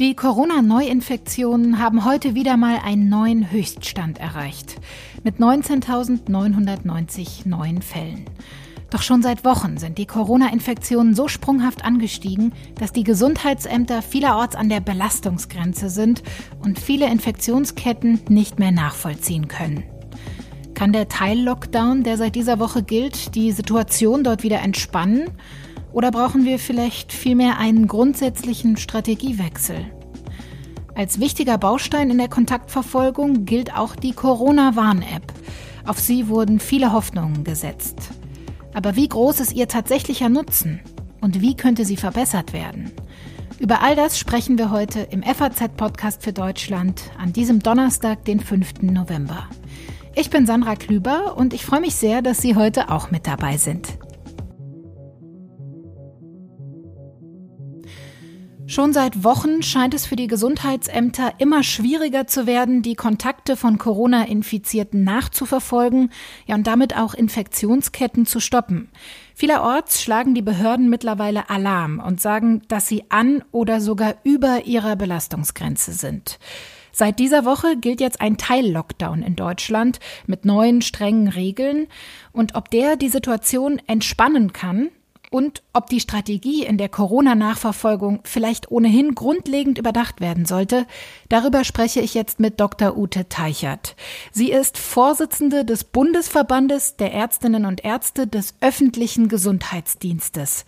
Die Corona-Neuinfektionen haben heute wieder mal einen neuen Höchststand erreicht. Mit 19.990 neuen Fällen. Doch schon seit Wochen sind die Corona-Infektionen so sprunghaft angestiegen, dass die Gesundheitsämter vielerorts an der Belastungsgrenze sind und viele Infektionsketten nicht mehr nachvollziehen können. Kann der Teil-Lockdown, der seit dieser Woche gilt, die Situation dort wieder entspannen? Oder brauchen wir vielleicht vielmehr einen grundsätzlichen Strategiewechsel? Als wichtiger Baustein in der Kontaktverfolgung gilt auch die Corona-Warn-App. Auf sie wurden viele Hoffnungen gesetzt. Aber wie groß ist ihr tatsächlicher Nutzen? Und wie könnte sie verbessert werden? Über all das sprechen wir heute im FAZ-Podcast für Deutschland an diesem Donnerstag, den 5. November. Ich bin Sandra Klüber und ich freue mich sehr, dass Sie heute auch mit dabei sind. Schon seit Wochen scheint es für die Gesundheitsämter immer schwieriger zu werden, die Kontakte von Corona-Infizierten nachzuverfolgen, ja und damit auch Infektionsketten zu stoppen. Vielerorts schlagen die Behörden mittlerweile Alarm und sagen, dass sie an oder sogar über ihrer Belastungsgrenze sind. Seit dieser Woche gilt jetzt ein Teil-Lockdown in Deutschland mit neuen strengen Regeln. Und ob der die Situation entspannen kann, und ob die Strategie in der Corona-Nachverfolgung vielleicht ohnehin grundlegend überdacht werden sollte, darüber spreche ich jetzt mit Dr. Ute Teichert. Sie ist Vorsitzende des Bundesverbandes der Ärztinnen und Ärzte des öffentlichen Gesundheitsdienstes.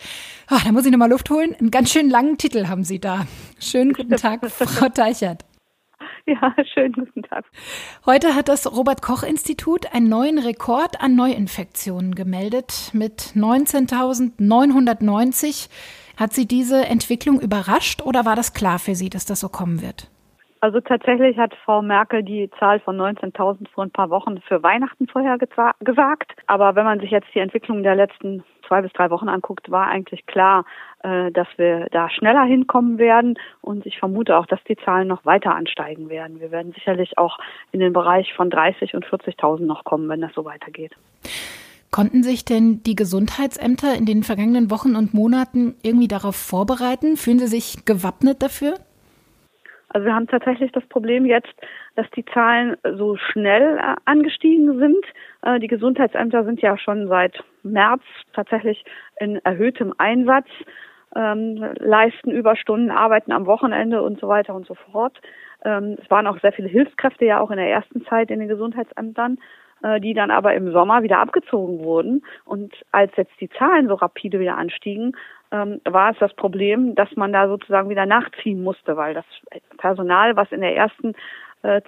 Oh, da muss ich nochmal Luft holen. Einen ganz schön langen Titel haben Sie da. Schönen guten Tag, Frau Teichert. Ja, schönen guten Tag. Heute hat das Robert Koch Institut einen neuen Rekord an Neuinfektionen gemeldet. Mit 19.990 hat Sie diese Entwicklung überrascht oder war das klar für Sie, dass das so kommen wird? Also tatsächlich hat Frau Merkel die Zahl von 19.000 vor ein paar Wochen für Weihnachten vorher gesagt. Aber wenn man sich jetzt die Entwicklung der letzten zwei bis drei Wochen anguckt, war eigentlich klar, äh, dass wir da schneller hinkommen werden. Und ich vermute auch, dass die Zahlen noch weiter ansteigen werden. Wir werden sicherlich auch in den Bereich von 30 und 40.000 noch kommen, wenn das so weitergeht. Konnten sich denn die Gesundheitsämter in den vergangenen Wochen und Monaten irgendwie darauf vorbereiten? Fühlen Sie sich gewappnet dafür? Also wir haben tatsächlich das Problem jetzt, dass die Zahlen so schnell äh, angestiegen sind. Äh, die Gesundheitsämter sind ja schon seit März tatsächlich in erhöhtem Einsatz, ähm, leisten Überstunden, arbeiten am Wochenende und so weiter und so fort. Ähm, es waren auch sehr viele Hilfskräfte ja auch in der ersten Zeit in den Gesundheitsämtern äh, die dann aber im Sommer wieder abgezogen wurden. Und als jetzt die Zahlen so rapide wieder anstiegen, ähm, war es das Problem, dass man da sozusagen wieder nachziehen musste, weil das Personal, was in der ersten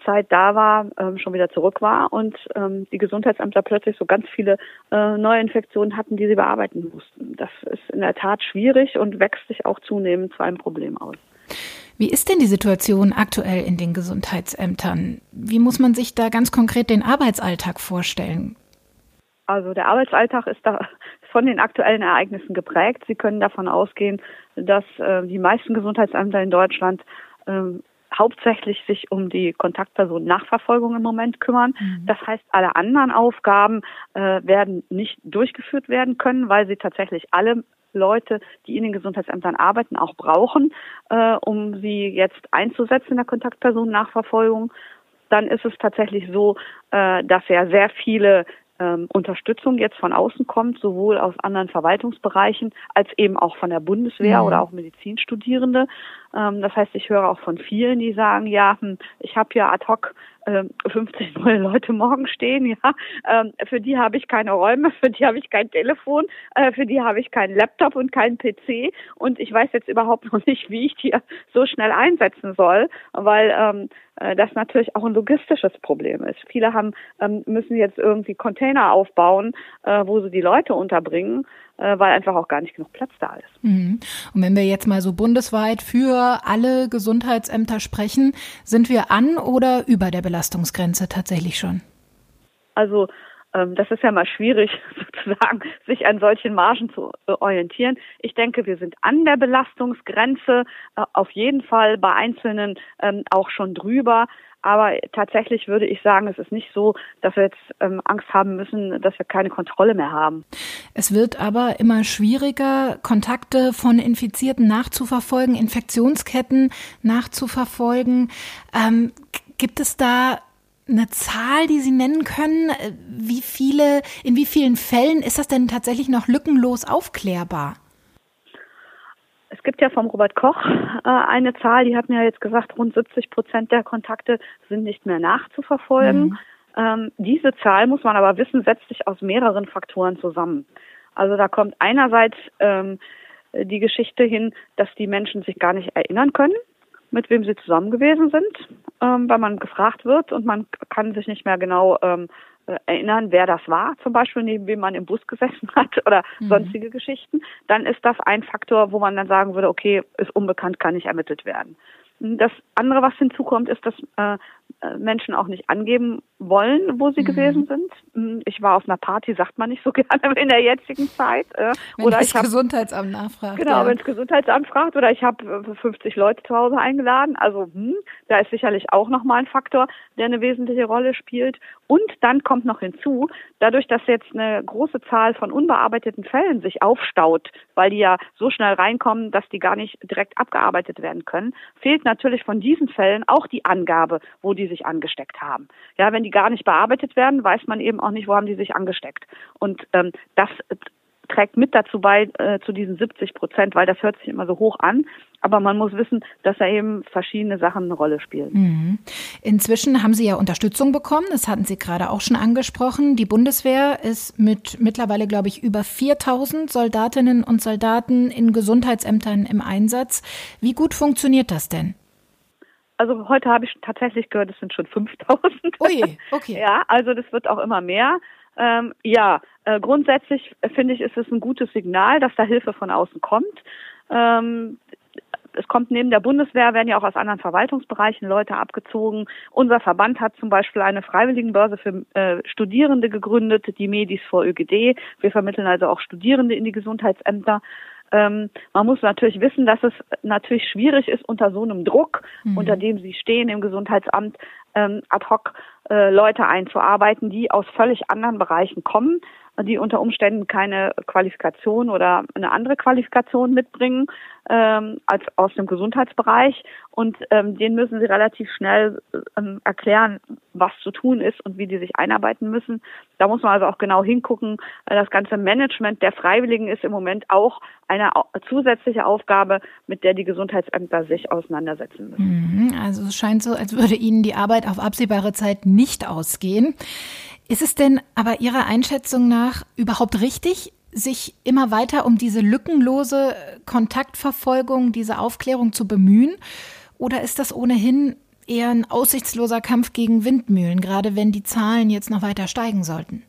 Zeit da war, ähm, schon wieder zurück war und ähm, die Gesundheitsämter plötzlich so ganz viele äh, Neuinfektionen hatten, die sie bearbeiten mussten. Das ist in der Tat schwierig und wächst sich auch zunehmend zu einem Problem aus. Wie ist denn die Situation aktuell in den Gesundheitsämtern? Wie muss man sich da ganz konkret den Arbeitsalltag vorstellen? Also der Arbeitsalltag ist da von den aktuellen Ereignissen geprägt. Sie können davon ausgehen, dass äh, die meisten Gesundheitsämter in Deutschland äh, hauptsächlich sich um die Kontaktpersonen-Nachverfolgung im Moment kümmern. Mhm. Das heißt, alle anderen Aufgaben äh, werden nicht durchgeführt werden können, weil sie tatsächlich alle Leute, die in den Gesundheitsämtern arbeiten, auch brauchen, äh, um sie jetzt einzusetzen in der Kontaktpersonen-Nachverfolgung. Dann ist es tatsächlich so, äh, dass ja sehr viele ähm, Unterstützung jetzt von außen kommt, sowohl aus anderen Verwaltungsbereichen als eben auch von der Bundeswehr mhm. oder auch Medizinstudierende. Ähm, das heißt, ich höre auch von vielen, die sagen, ja, hm, ich habe ja ad hoc äh, 50 neue Leute morgen stehen, ja, ähm, für die habe ich keine Räume, für die habe ich kein Telefon, äh, für die habe ich keinen Laptop und keinen PC und ich weiß jetzt überhaupt noch nicht, wie ich die so schnell einsetzen soll, weil ähm, äh, das natürlich auch ein logistisches Problem ist. Viele haben ähm, müssen jetzt irgendwie Container aufbauen, äh, wo sie die Leute unterbringen weil einfach auch gar nicht genug Platz da ist. Mhm. Und wenn wir jetzt mal so bundesweit für alle Gesundheitsämter sprechen, sind wir an oder über der Belastungsgrenze tatsächlich schon? Also ähm, das ist ja mal schwierig, sozusagen, sich an solchen Margen zu äh, orientieren. Ich denke, wir sind an der Belastungsgrenze, äh, auf jeden Fall bei Einzelnen ähm, auch schon drüber. Aber tatsächlich würde ich sagen, es ist nicht so, dass wir jetzt ähm, Angst haben müssen, dass wir keine Kontrolle mehr haben. Es wird aber immer schwieriger, Kontakte von Infizierten nachzuverfolgen, Infektionsketten nachzuverfolgen. Ähm, gibt es da eine Zahl, die Sie nennen können? Wie viele, in wie vielen Fällen ist das denn tatsächlich noch lückenlos aufklärbar? Es gibt ja vom Robert Koch äh, eine Zahl, die hat mir jetzt gesagt, rund 70 Prozent der Kontakte sind nicht mehr nachzuverfolgen. Mhm. Ähm, diese Zahl, muss man aber wissen, setzt sich aus mehreren Faktoren zusammen. Also da kommt einerseits ähm, die Geschichte hin, dass die Menschen sich gar nicht erinnern können, mit wem sie zusammen gewesen sind, ähm, weil man gefragt wird und man kann sich nicht mehr genau ähm, äh, erinnern, wer das war, zum Beispiel neben wem man im Bus gesessen hat oder mhm. sonstige Geschichten, dann ist das ein Faktor, wo man dann sagen würde, okay, ist unbekannt, kann nicht ermittelt werden. Das andere, was hinzukommt, ist, dass äh, äh, Menschen auch nicht angeben wollen, wo sie mhm. gewesen sind. Hm, ich war auf einer Party, sagt man nicht so gerne in der jetzigen Zeit. Äh, wenn oder das ich hab, Gesundheitsamt nachfragt. Genau, ja. wenn das Gesundheitsamt fragt oder ich habe 50 Leute zu Hause eingeladen. Also hm, da ist sicherlich auch nochmal ein Faktor, der eine wesentliche Rolle spielt. Und dann kommt noch hinzu, dadurch, dass jetzt eine große Zahl von unbearbeiteten Fällen sich aufstaut, weil die ja so schnell reinkommen, dass die gar nicht direkt abgearbeitet werden können, fehlt natürlich von diesen Fällen auch die Angabe, wo die sich angesteckt haben. Ja, wenn die gar nicht bearbeitet werden, weiß man eben auch nicht, wo haben die sich angesteckt. Und ähm, das trägt mit dazu bei, äh, zu diesen 70 Prozent, weil das hört sich immer so hoch an. Aber man muss wissen, dass da eben verschiedene Sachen eine Rolle spielen. Mhm. Inzwischen haben Sie ja Unterstützung bekommen. Das hatten Sie gerade auch schon angesprochen. Die Bundeswehr ist mit mittlerweile, glaube ich, über 4000 Soldatinnen und Soldaten in Gesundheitsämtern im Einsatz. Wie gut funktioniert das denn? Also heute habe ich tatsächlich gehört, es sind schon 5000. Ui, okay. Ja, also das wird auch immer mehr. Ähm, ja, äh, grundsätzlich finde ich, ist es ein gutes Signal, dass da Hilfe von außen kommt. Ähm, es kommt neben der Bundeswehr, werden ja auch aus anderen Verwaltungsbereichen Leute abgezogen. Unser Verband hat zum Beispiel eine Freiwilligenbörse für äh, Studierende gegründet, die Medis vor ÖGD. Wir vermitteln also auch Studierende in die Gesundheitsämter. Ähm, man muss natürlich wissen, dass es natürlich schwierig ist, unter so einem Druck, mhm. unter dem Sie stehen im Gesundheitsamt, ähm, ad hoc äh, Leute einzuarbeiten, die aus völlig anderen Bereichen kommen die unter Umständen keine Qualifikation oder eine andere Qualifikation mitbringen ähm, als aus dem Gesundheitsbereich und ähm, denen müssen sie relativ schnell ähm, erklären, was zu tun ist und wie die sich einarbeiten müssen. Da muss man also auch genau hingucken. Das ganze Management der Freiwilligen ist im Moment auch eine zusätzliche Aufgabe, mit der die Gesundheitsämter sich auseinandersetzen müssen. Mhm, also es scheint so, als würde Ihnen die Arbeit auf absehbare Zeit nicht ausgehen. Ist es denn aber Ihrer Einschätzung nach überhaupt richtig, sich immer weiter um diese lückenlose Kontaktverfolgung, diese Aufklärung zu bemühen? Oder ist das ohnehin eher ein aussichtsloser Kampf gegen Windmühlen, gerade wenn die Zahlen jetzt noch weiter steigen sollten?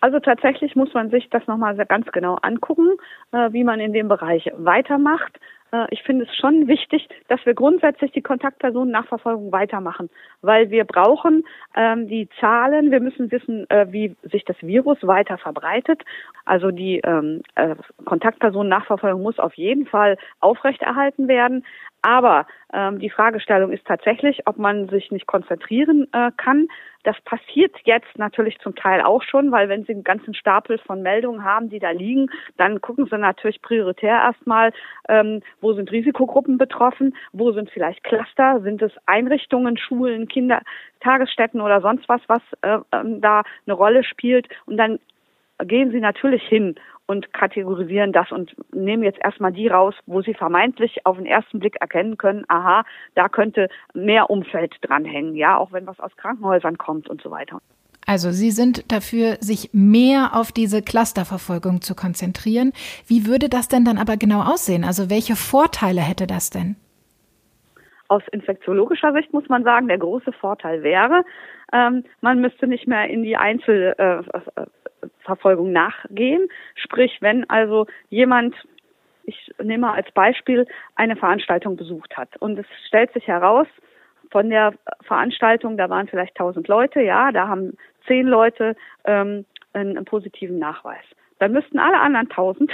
Also tatsächlich muss man sich das nochmal ganz genau angucken, äh, wie man in dem Bereich weitermacht. Äh, ich finde es schon wichtig, dass wir grundsätzlich die Kontaktpersonennachverfolgung weitermachen, weil wir brauchen ähm, die Zahlen. Wir müssen wissen, äh, wie sich das Virus weiter verbreitet. Also die ähm, äh, Kontaktpersonennachverfolgung muss auf jeden Fall aufrechterhalten werden. Aber ähm, die Fragestellung ist tatsächlich, ob man sich nicht konzentrieren äh, kann. Das passiert jetzt natürlich zum Teil auch schon, weil wenn Sie einen ganzen Stapel von Meldungen haben, die da liegen, dann gucken Sie natürlich prioritär erstmal, ähm, wo sind Risikogruppen betroffen, wo sind vielleicht Cluster, sind es Einrichtungen, Schulen, Kinder, Tagesstätten oder sonst was, was äh, ähm, da eine Rolle spielt. Und dann gehen Sie natürlich hin und kategorisieren das und nehmen jetzt erstmal die raus, wo sie vermeintlich auf den ersten Blick erkennen können, aha, da könnte mehr Umfeld dranhängen, ja, auch wenn was aus Krankenhäusern kommt und so weiter. Also Sie sind dafür, sich mehr auf diese Clusterverfolgung zu konzentrieren. Wie würde das denn dann aber genau aussehen? Also welche Vorteile hätte das denn? Aus infektiologischer Sicht muss man sagen, der große Vorteil wäre, ähm, man müsste nicht mehr in die Einzel, äh, Verfolgung nachgehen. Sprich, wenn also jemand, ich nehme als Beispiel, eine Veranstaltung besucht hat und es stellt sich heraus, von der Veranstaltung, da waren vielleicht 1000 Leute, ja, da haben zehn Leute ähm, einen, einen positiven Nachweis. Dann müssten alle anderen 1000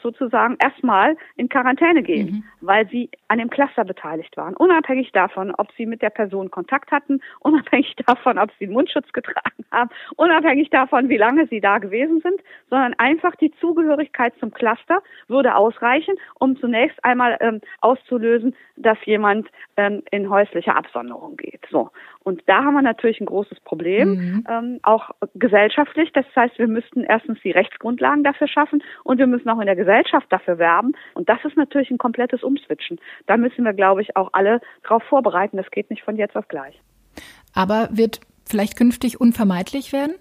sozusagen erstmal in Quarantäne gehen, mhm. weil sie an dem Cluster beteiligt waren. Unabhängig davon, ob sie mit der Person Kontakt hatten, unabhängig davon, ob sie einen Mundschutz getragen haben, unabhängig davon, wie lange sie da gewesen sind, sondern einfach die Zugehörigkeit zum Cluster würde ausreichen, um zunächst einmal ähm, auszulösen, dass jemand ähm, in häusliche Absonderung geht. So. Und da haben wir natürlich ein großes Problem, mhm. ähm, auch gesellschaftlich. Das heißt, wir müssten erstens die Rechtsgrundlagen dafür schaffen und wir müssen auch in der Gesellschaft dafür werben. Und das ist natürlich ein komplettes Umswitchen. Da müssen wir, glaube ich, auch alle darauf vorbereiten. Das geht nicht von jetzt auf gleich. Aber wird vielleicht künftig unvermeidlich werden?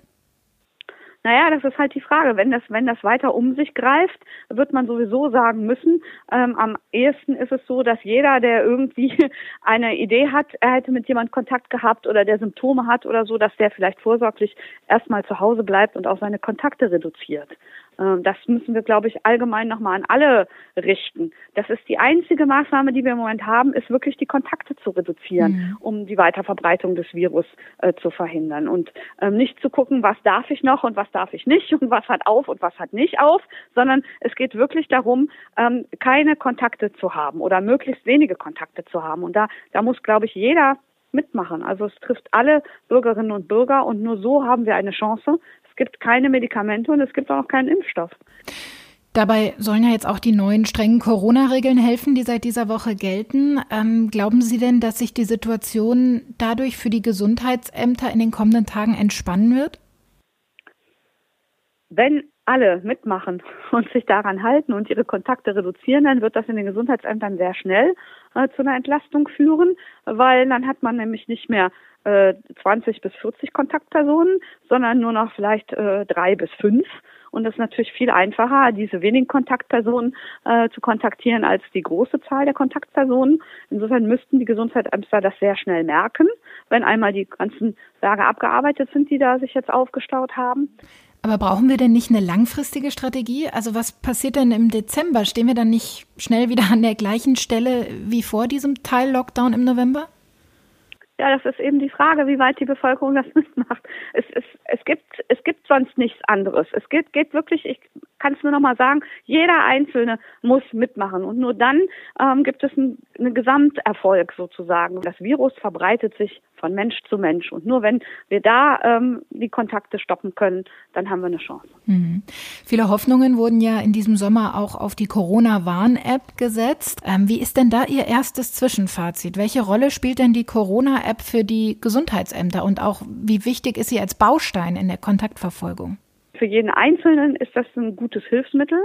Naja, das ist halt die Frage. Wenn das, wenn das weiter um sich greift, wird man sowieso sagen müssen, ähm, am ehesten ist es so, dass jeder, der irgendwie eine Idee hat, er hätte mit jemand Kontakt gehabt oder der Symptome hat oder so, dass der vielleicht vorsorglich erstmal zu Hause bleibt und auch seine Kontakte reduziert. Ähm, das müssen wir, glaube ich, allgemein nochmal an alle richten. Das ist die einzige Maßnahme, die wir im Moment haben, ist wirklich die Kontakte zu reduzieren, mhm. um die Weiterverbreitung des Virus äh, zu verhindern. Und ähm, nicht zu gucken, was darf ich noch und was darf ich nicht und was hat auf und was hat nicht auf, sondern es geht wirklich darum, ähm, keine Kontakte zu haben oder möglichst wenige Kontakte zu haben. Und da, da muss, glaube ich, jeder mitmachen. Also es trifft alle Bürgerinnen und Bürger und nur so haben wir eine Chance, gibt keine Medikamente und es gibt auch noch keinen Impfstoff. Dabei sollen ja jetzt auch die neuen strengen Corona-Regeln helfen, die seit dieser Woche gelten. Ähm, glauben Sie denn, dass sich die Situation dadurch für die Gesundheitsämter in den kommenden Tagen entspannen wird? Wenn alle mitmachen und sich daran halten und ihre Kontakte reduzieren, dann wird das in den Gesundheitsämtern sehr schnell äh, zu einer Entlastung führen, weil dann hat man nämlich nicht mehr äh, 20 bis 40 Kontaktpersonen, sondern nur noch vielleicht äh, drei bis fünf. Und das ist natürlich viel einfacher, diese wenigen Kontaktpersonen äh, zu kontaktieren als die große Zahl der Kontaktpersonen. Insofern müssten die Gesundheitsämter das sehr schnell merken, wenn einmal die ganzen Berge abgearbeitet sind, die da sich jetzt aufgestaut haben. Aber brauchen wir denn nicht eine langfristige Strategie? Also was passiert denn im Dezember? Stehen wir dann nicht schnell wieder an der gleichen Stelle wie vor diesem Teil-Lockdown im November? Ja, das ist eben die Frage, wie weit die Bevölkerung das mitmacht. Es, es, es, gibt, es gibt sonst nichts anderes. Es geht, geht wirklich, ich kann es nur noch mal sagen, jeder Einzelne muss mitmachen. Und nur dann ähm, gibt es einen, einen Gesamterfolg sozusagen. Das Virus verbreitet sich von Mensch zu Mensch. Und nur wenn wir da ähm, die Kontakte stoppen können, dann haben wir eine Chance. Mhm. Viele Hoffnungen wurden ja in diesem Sommer auch auf die Corona-Warn-App gesetzt. Ähm, wie ist denn da Ihr erstes Zwischenfazit? Welche Rolle spielt denn die Corona-App für die Gesundheitsämter und auch wie wichtig ist sie als Baustein in der Kontaktverfolgung? Für jeden Einzelnen ist das ein gutes Hilfsmittel.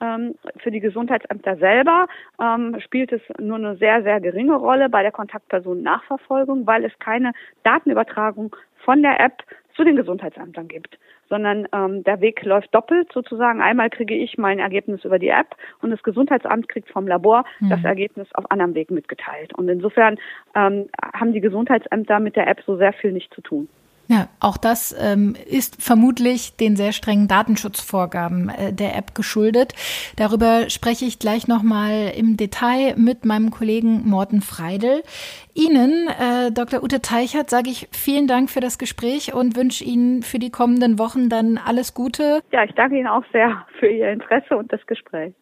Ähm, für die Gesundheitsämter selber ähm, spielt es nur eine sehr, sehr geringe Rolle bei der Kontaktpersonennachverfolgung, weil es keine Datenübertragung von der App zu den Gesundheitsämtern gibt, sondern ähm, der Weg läuft doppelt sozusagen. Einmal kriege ich mein Ergebnis über die App und das Gesundheitsamt kriegt vom Labor mhm. das Ergebnis auf anderem Weg mitgeteilt. Und insofern ähm, haben die Gesundheitsämter mit der App so sehr viel nicht zu tun. Ja, auch das ähm, ist vermutlich den sehr strengen Datenschutzvorgaben äh, der App geschuldet. Darüber spreche ich gleich nochmal im Detail mit meinem Kollegen Morten Freidel. Ihnen, äh, Dr. Ute Teichert, sage ich vielen Dank für das Gespräch und wünsche Ihnen für die kommenden Wochen dann alles Gute. Ja, ich danke Ihnen auch sehr für Ihr Interesse und das Gespräch.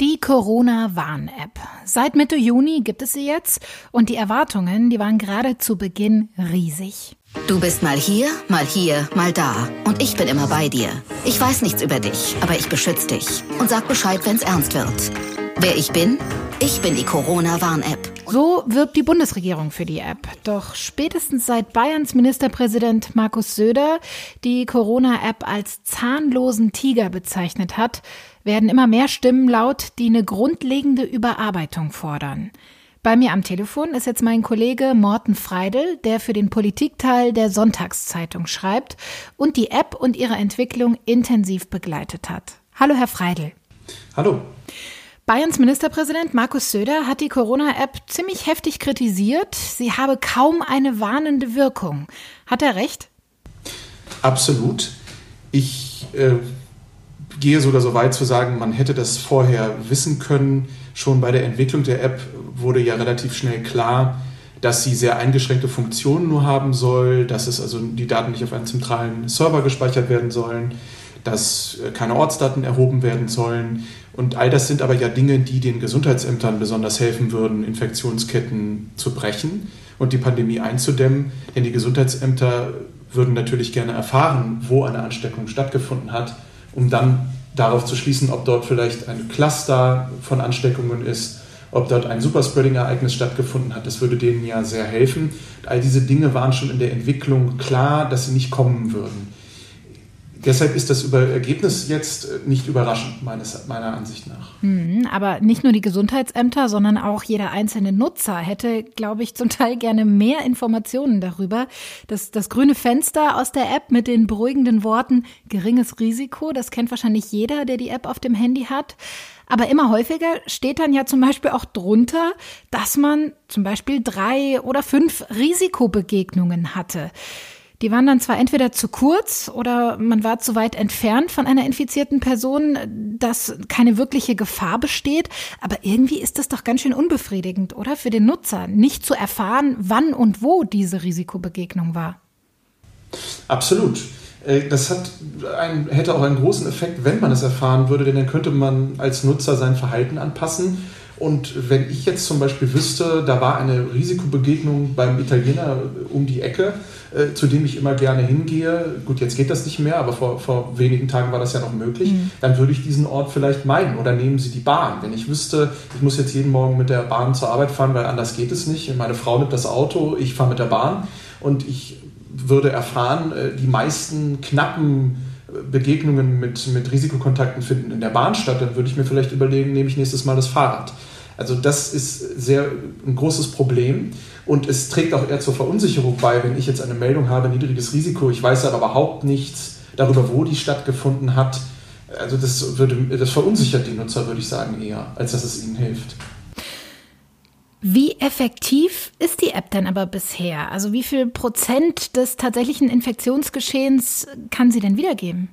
Die Corona-Warn-App. Seit Mitte Juni gibt es sie jetzt und die Erwartungen, die waren gerade zu Beginn riesig. Du bist mal hier, mal hier, mal da. Und ich bin immer bei dir. Ich weiß nichts über dich, aber ich beschütze dich. Und sag Bescheid, wenn's ernst wird. Wer ich bin? Ich bin die Corona-Warn-App. So wirbt die Bundesregierung für die App. Doch spätestens seit Bayerns Ministerpräsident Markus Söder die Corona-App als zahnlosen Tiger bezeichnet hat, werden immer mehr Stimmen laut, die eine grundlegende Überarbeitung fordern. Bei mir am Telefon ist jetzt mein Kollege Morten Freidel, der für den Politikteil der Sonntagszeitung schreibt und die App und ihre Entwicklung intensiv begleitet hat. Hallo, Herr Freidel. Hallo. Bayerns Ministerpräsident Markus Söder hat die Corona-App ziemlich heftig kritisiert. Sie habe kaum eine warnende Wirkung. Hat er recht? Absolut. Ich äh, gehe sogar so weit zu sagen, man hätte das vorher wissen können. Schon bei der Entwicklung der App wurde ja relativ schnell klar, dass sie sehr eingeschränkte Funktionen nur haben soll, dass es also die Daten nicht auf einem zentralen Server gespeichert werden sollen, dass äh, keine Ortsdaten erhoben werden sollen. Und all das sind aber ja Dinge, die den Gesundheitsämtern besonders helfen würden, Infektionsketten zu brechen und die Pandemie einzudämmen. Denn die Gesundheitsämter würden natürlich gerne erfahren, wo eine Ansteckung stattgefunden hat, um dann darauf zu schließen, ob dort vielleicht ein Cluster von Ansteckungen ist, ob dort ein Superspreading-Ereignis stattgefunden hat. Das würde denen ja sehr helfen. All diese Dinge waren schon in der Entwicklung klar, dass sie nicht kommen würden. Deshalb ist das Ergebnis jetzt nicht überraschend, meines, meiner Ansicht nach. Hm, aber nicht nur die Gesundheitsämter, sondern auch jeder einzelne Nutzer hätte, glaube ich, zum Teil gerne mehr Informationen darüber. Das, das grüne Fenster aus der App mit den beruhigenden Worten geringes Risiko, das kennt wahrscheinlich jeder, der die App auf dem Handy hat. Aber immer häufiger steht dann ja zum Beispiel auch drunter, dass man zum Beispiel drei oder fünf Risikobegegnungen hatte. Die waren dann zwar entweder zu kurz oder man war zu weit entfernt von einer infizierten Person, dass keine wirkliche Gefahr besteht, aber irgendwie ist das doch ganz schön unbefriedigend, oder? Für den Nutzer, nicht zu erfahren, wann und wo diese Risikobegegnung war. Absolut. Äh, das hat ein, hätte auch einen großen Effekt, wenn man es erfahren würde, denn dann könnte man als Nutzer sein Verhalten anpassen und wenn ich jetzt zum Beispiel wüsste, da war eine Risikobegegnung beim Italiener um die Ecke, äh, zu dem ich immer gerne hingehe, gut, jetzt geht das nicht mehr, aber vor, vor wenigen Tagen war das ja noch möglich, mhm. dann würde ich diesen Ort vielleicht meiden oder nehmen Sie die Bahn. Wenn ich wüsste, ich muss jetzt jeden Morgen mit der Bahn zur Arbeit fahren, weil anders geht es nicht. Meine Frau nimmt das Auto, ich fahre mit der Bahn und ich würde erfahren, äh, die meisten knappen Begegnungen mit, mit Risikokontakten finden in der Bahn statt, dann würde ich mir vielleicht überlegen, nehme ich nächstes Mal das Fahrrad. Also das ist sehr ein großes Problem und es trägt auch eher zur Verunsicherung bei, wenn ich jetzt eine Meldung habe, niedriges Risiko, ich weiß aber überhaupt nichts darüber, wo die stattgefunden hat. Also das, würde, das verunsichert die Nutzer, würde ich sagen, eher, als dass es ihnen hilft. Wie effektiv ist die App denn aber bisher? Also wie viel Prozent des tatsächlichen Infektionsgeschehens kann sie denn wiedergeben?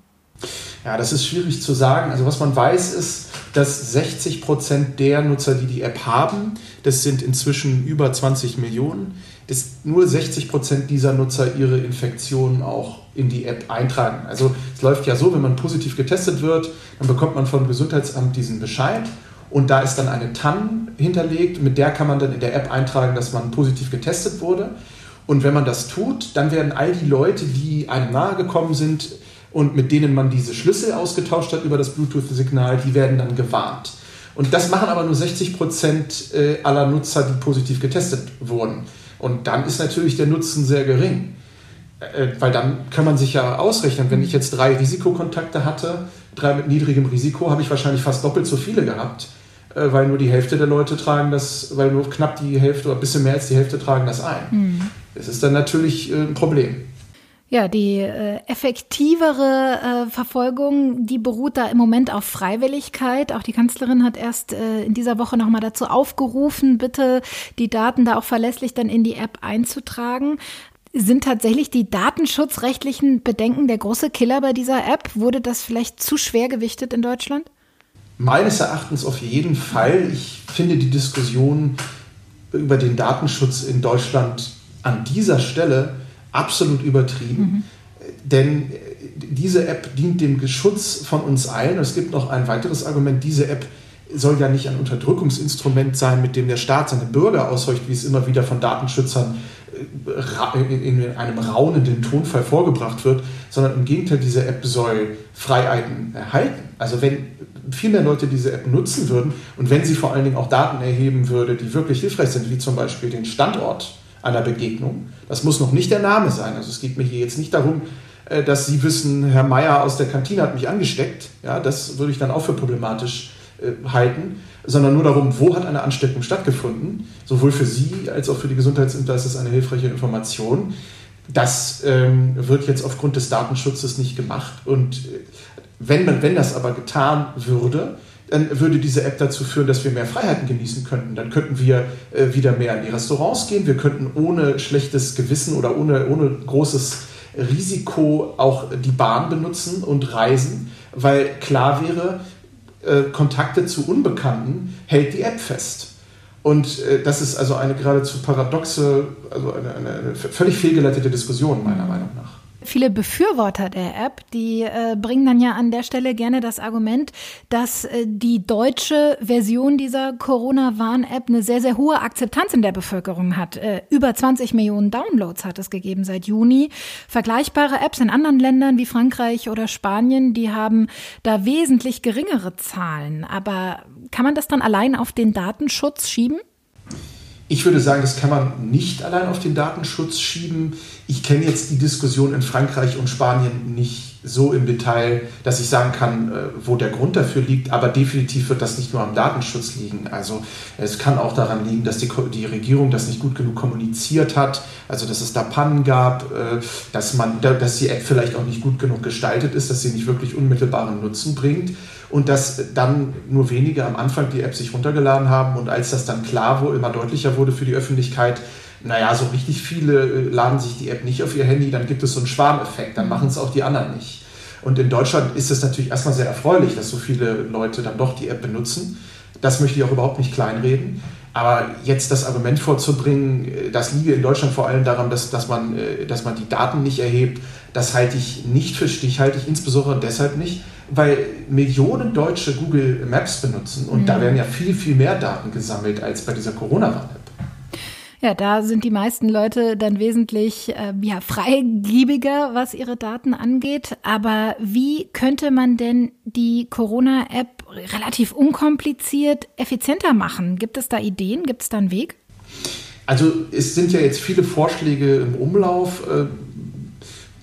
Ja, das ist schwierig zu sagen. Also was man weiß ist, dass 60 Prozent der Nutzer, die die App haben, das sind inzwischen über 20 Millionen, dass nur 60 Prozent dieser Nutzer ihre Infektionen auch in die App eintragen. Also es läuft ja so, wenn man positiv getestet wird, dann bekommt man vom Gesundheitsamt diesen Bescheid und da ist dann eine TAN hinterlegt, mit der kann man dann in der App eintragen, dass man positiv getestet wurde. Und wenn man das tut, dann werden all die Leute, die einem nahegekommen sind, und mit denen man diese Schlüssel ausgetauscht hat über das Bluetooth-Signal, die werden dann gewarnt. Und das machen aber nur 60 Prozent äh, aller Nutzer, die positiv getestet wurden. Und dann ist natürlich der Nutzen sehr gering. Äh, weil dann kann man sich ja ausrechnen, wenn ich jetzt drei Risikokontakte hatte, drei mit niedrigem Risiko, habe ich wahrscheinlich fast doppelt so viele gehabt, äh, weil nur die Hälfte der Leute tragen das, weil nur knapp die Hälfte oder ein bisschen mehr als die Hälfte tragen das ein. Mhm. Das ist dann natürlich ein Problem. Ja, die äh, effektivere äh, Verfolgung, die beruht da im Moment auf Freiwilligkeit. Auch die Kanzlerin hat erst äh, in dieser Woche nochmal dazu aufgerufen, bitte die Daten da auch verlässlich dann in die App einzutragen. Sind tatsächlich die datenschutzrechtlichen Bedenken der große Killer bei dieser App? Wurde das vielleicht zu schwer gewichtet in Deutschland? Meines Erachtens auf jeden Fall. Ich finde die Diskussion über den Datenschutz in Deutschland an dieser Stelle absolut übertrieben. Mhm. Denn diese App dient dem Schutz von uns allen. Es gibt noch ein weiteres Argument, diese App soll ja nicht ein Unterdrückungsinstrument sein, mit dem der Staat seine Bürger ausheucht, wie es immer wieder von Datenschützern äh, in einem raunenden Tonfall vorgebracht wird, sondern im Gegenteil, diese App soll Freiheiten erhalten. Also wenn viel mehr Leute diese App nutzen würden und wenn sie vor allen Dingen auch Daten erheben würde, die wirklich hilfreich sind, wie zum Beispiel den Standort einer Begegnung. Das muss noch nicht der Name sein. Also es geht mir hier jetzt nicht darum, äh, dass Sie wissen, Herr Meier aus der Kantine hat mich angesteckt. Ja, das würde ich dann auch für problematisch äh, halten, sondern nur darum, wo hat eine Ansteckung stattgefunden. Sowohl für Sie als auch für die Gesundheitsämter ist eine hilfreiche Information. Das ähm, wird jetzt aufgrund des Datenschutzes nicht gemacht. Und äh, wenn, wenn das aber getan würde, dann würde diese App dazu führen, dass wir mehr Freiheiten genießen könnten. Dann könnten wir äh, wieder mehr in die Restaurants gehen. Wir könnten ohne schlechtes Gewissen oder ohne, ohne großes Risiko auch die Bahn benutzen und reisen, weil klar wäre, äh, Kontakte zu Unbekannten hält die App fest. Und äh, das ist also eine geradezu paradoxe, also eine, eine, eine völlig fehlgeleitete Diskussion meiner Meinung nach. Viele Befürworter der App, die äh, bringen dann ja an der Stelle gerne das Argument, dass äh, die deutsche Version dieser Corona-Warn-App eine sehr, sehr hohe Akzeptanz in der Bevölkerung hat. Äh, über 20 Millionen Downloads hat es gegeben seit Juni. Vergleichbare Apps in anderen Ländern wie Frankreich oder Spanien, die haben da wesentlich geringere Zahlen. Aber kann man das dann allein auf den Datenschutz schieben? Ich würde sagen, das kann man nicht allein auf den Datenschutz schieben. Ich kenne jetzt die Diskussion in Frankreich und Spanien nicht so im Detail, dass ich sagen kann, äh, wo der Grund dafür liegt. Aber definitiv wird das nicht nur am Datenschutz liegen. Also es kann auch daran liegen, dass die, die Regierung das nicht gut genug kommuniziert hat. Also dass es da Pannen gab, äh, dass, man, dass die App vielleicht auch nicht gut genug gestaltet ist, dass sie nicht wirklich unmittelbaren Nutzen bringt und dass dann nur wenige am Anfang die App sich runtergeladen haben und als das dann klar wurde, immer deutlicher wurde für die Öffentlichkeit, naja, so richtig viele äh, laden sich die App nicht auf ihr Handy, dann gibt es so einen Schwarmeffekt, dann machen es auch die anderen nicht. Und in Deutschland ist es natürlich erstmal sehr erfreulich, dass so viele Leute dann doch die App benutzen. Das möchte ich auch überhaupt nicht kleinreden. Aber jetzt das Argument vorzubringen, äh, das liege in Deutschland vor allem daran, dass, dass, man, äh, dass man die Daten nicht erhebt, das halte ich nicht für stichhaltig, insbesondere deshalb nicht, weil Millionen Deutsche Google Maps benutzen und mhm. da werden ja viel, viel mehr Daten gesammelt als bei dieser Corona-Warn-App. Ja, da sind die meisten Leute dann wesentlich äh, ja, freigebiger, was ihre Daten angeht. Aber wie könnte man denn die Corona-App relativ unkompliziert effizienter machen? Gibt es da Ideen? Gibt es da einen Weg? Also es sind ja jetzt viele Vorschläge im Umlauf äh,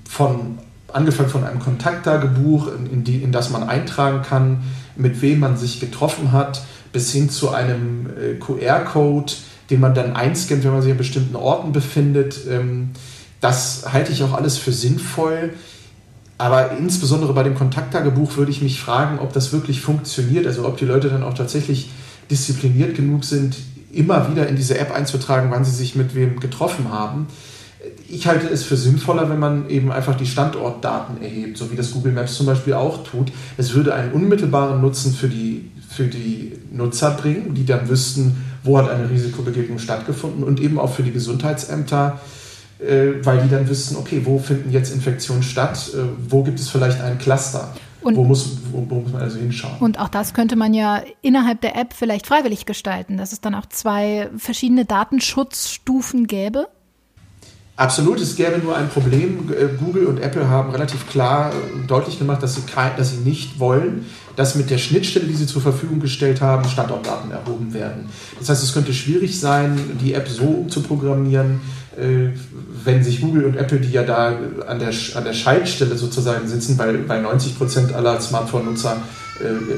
von angefangen von einem Kontakttagebuch, in, die, in das man eintragen kann, mit wem man sich getroffen hat, bis hin zu einem äh, QR-Code, den man dann einscannt, wenn man sich an bestimmten Orten befindet. Ähm, das halte ich auch alles für sinnvoll. Aber insbesondere bei dem Kontakttagebuch würde ich mich fragen, ob das wirklich funktioniert, also ob die Leute dann auch tatsächlich diszipliniert genug sind, immer wieder in diese App einzutragen, wann sie sich mit wem getroffen haben ich halte es für sinnvoller, wenn man eben einfach die Standortdaten erhebt, so wie das Google Maps zum Beispiel auch tut. Es würde einen unmittelbaren Nutzen für die, für die Nutzer bringen, die dann wüssten, wo hat eine Risikobegegnung stattgefunden und eben auch für die Gesundheitsämter, äh, weil die dann wüssten, okay, wo finden jetzt Infektionen statt, äh, wo gibt es vielleicht einen Cluster. Und wo, muss, wo, wo, muss man also hinschauen? Und auch das könnte man ja innerhalb der App vielleicht freiwillig gestalten, dass es dann auch zwei verschiedene Datenschutzstufen gäbe. Absolut, es gäbe nur ein Problem. Äh, Google und Apple haben relativ klar äh, deutlich gemacht, dass sie, kein, dass sie nicht wollen, dass mit der Schnittstelle, die sie zur Verfügung gestellt haben, Standortdaten erhoben werden. Das heißt, es könnte schwierig sein, die App so umzuprogrammieren, äh, wenn sich Google und Apple, die ja da an der, an der Schaltstelle sozusagen sitzen, weil, weil 90 Prozent aller Smartphone-Nutzer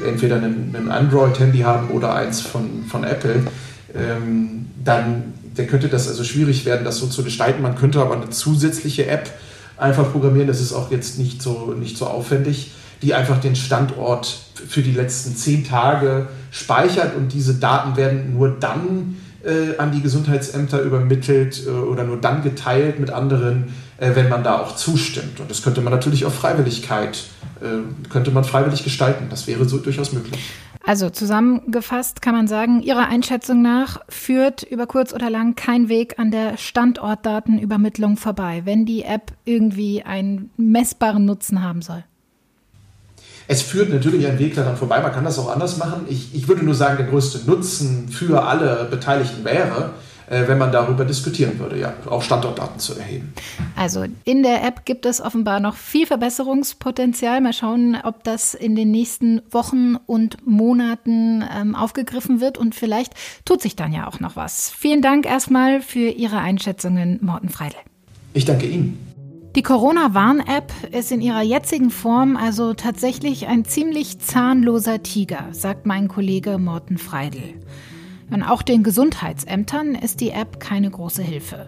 entweder ein, Android-Handy haben oder eins von, von Apple, ähm, dann der könnte das also schwierig werden, das so zu gestalten. Man könnte aber eine zusätzliche App einfach programmieren, das ist auch jetzt nicht so, nicht so aufwendig, die einfach den Standort für die letzten zehn Tage speichert und diese Daten werden nur dann äh, an die Gesundheitsämter übermittelt äh, oder nur dann geteilt mit anderen, äh, wenn man da auch zustimmt. Und das könnte man natürlich auf Freiwilligkeit, äh, könnte man freiwillig gestalten. Das wäre so durchaus möglich. Also zusammengefasst kann man sagen, Ihrer Einschätzung nach führt über kurz oder lang kein Weg an der Standortdatenübermittlung vorbei, wenn die App irgendwie einen messbaren Nutzen haben soll. Es führt natürlich ein Weg daran vorbei, man kann das auch anders machen. Ich, ich würde nur sagen, der größte Nutzen für alle Beteiligten wäre, wenn man darüber diskutieren würde, ja, auch Standortdaten zu erheben. Also in der App gibt es offenbar noch viel Verbesserungspotenzial. Mal schauen, ob das in den nächsten Wochen und Monaten ähm, aufgegriffen wird und vielleicht tut sich dann ja auch noch was. Vielen Dank erstmal für Ihre Einschätzungen, Morten Freidel. Ich danke Ihnen. Die Corona-Warn-App ist in ihrer jetzigen Form also tatsächlich ein ziemlich zahnloser Tiger, sagt mein Kollege Morten Freidel. Und auch den Gesundheitsämtern ist die App keine große Hilfe.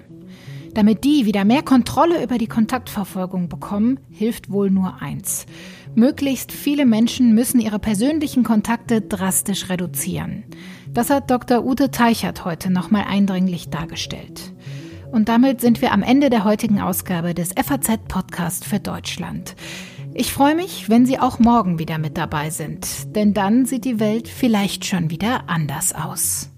Damit die wieder mehr Kontrolle über die Kontaktverfolgung bekommen, hilft wohl nur eins. Möglichst viele Menschen müssen ihre persönlichen Kontakte drastisch reduzieren. Das hat Dr. Ute Teichert heute nochmal eindringlich dargestellt. Und damit sind wir am Ende der heutigen Ausgabe des FAZ Podcast für Deutschland. Ich freue mich, wenn Sie auch morgen wieder mit dabei sind, denn dann sieht die Welt vielleicht schon wieder anders aus.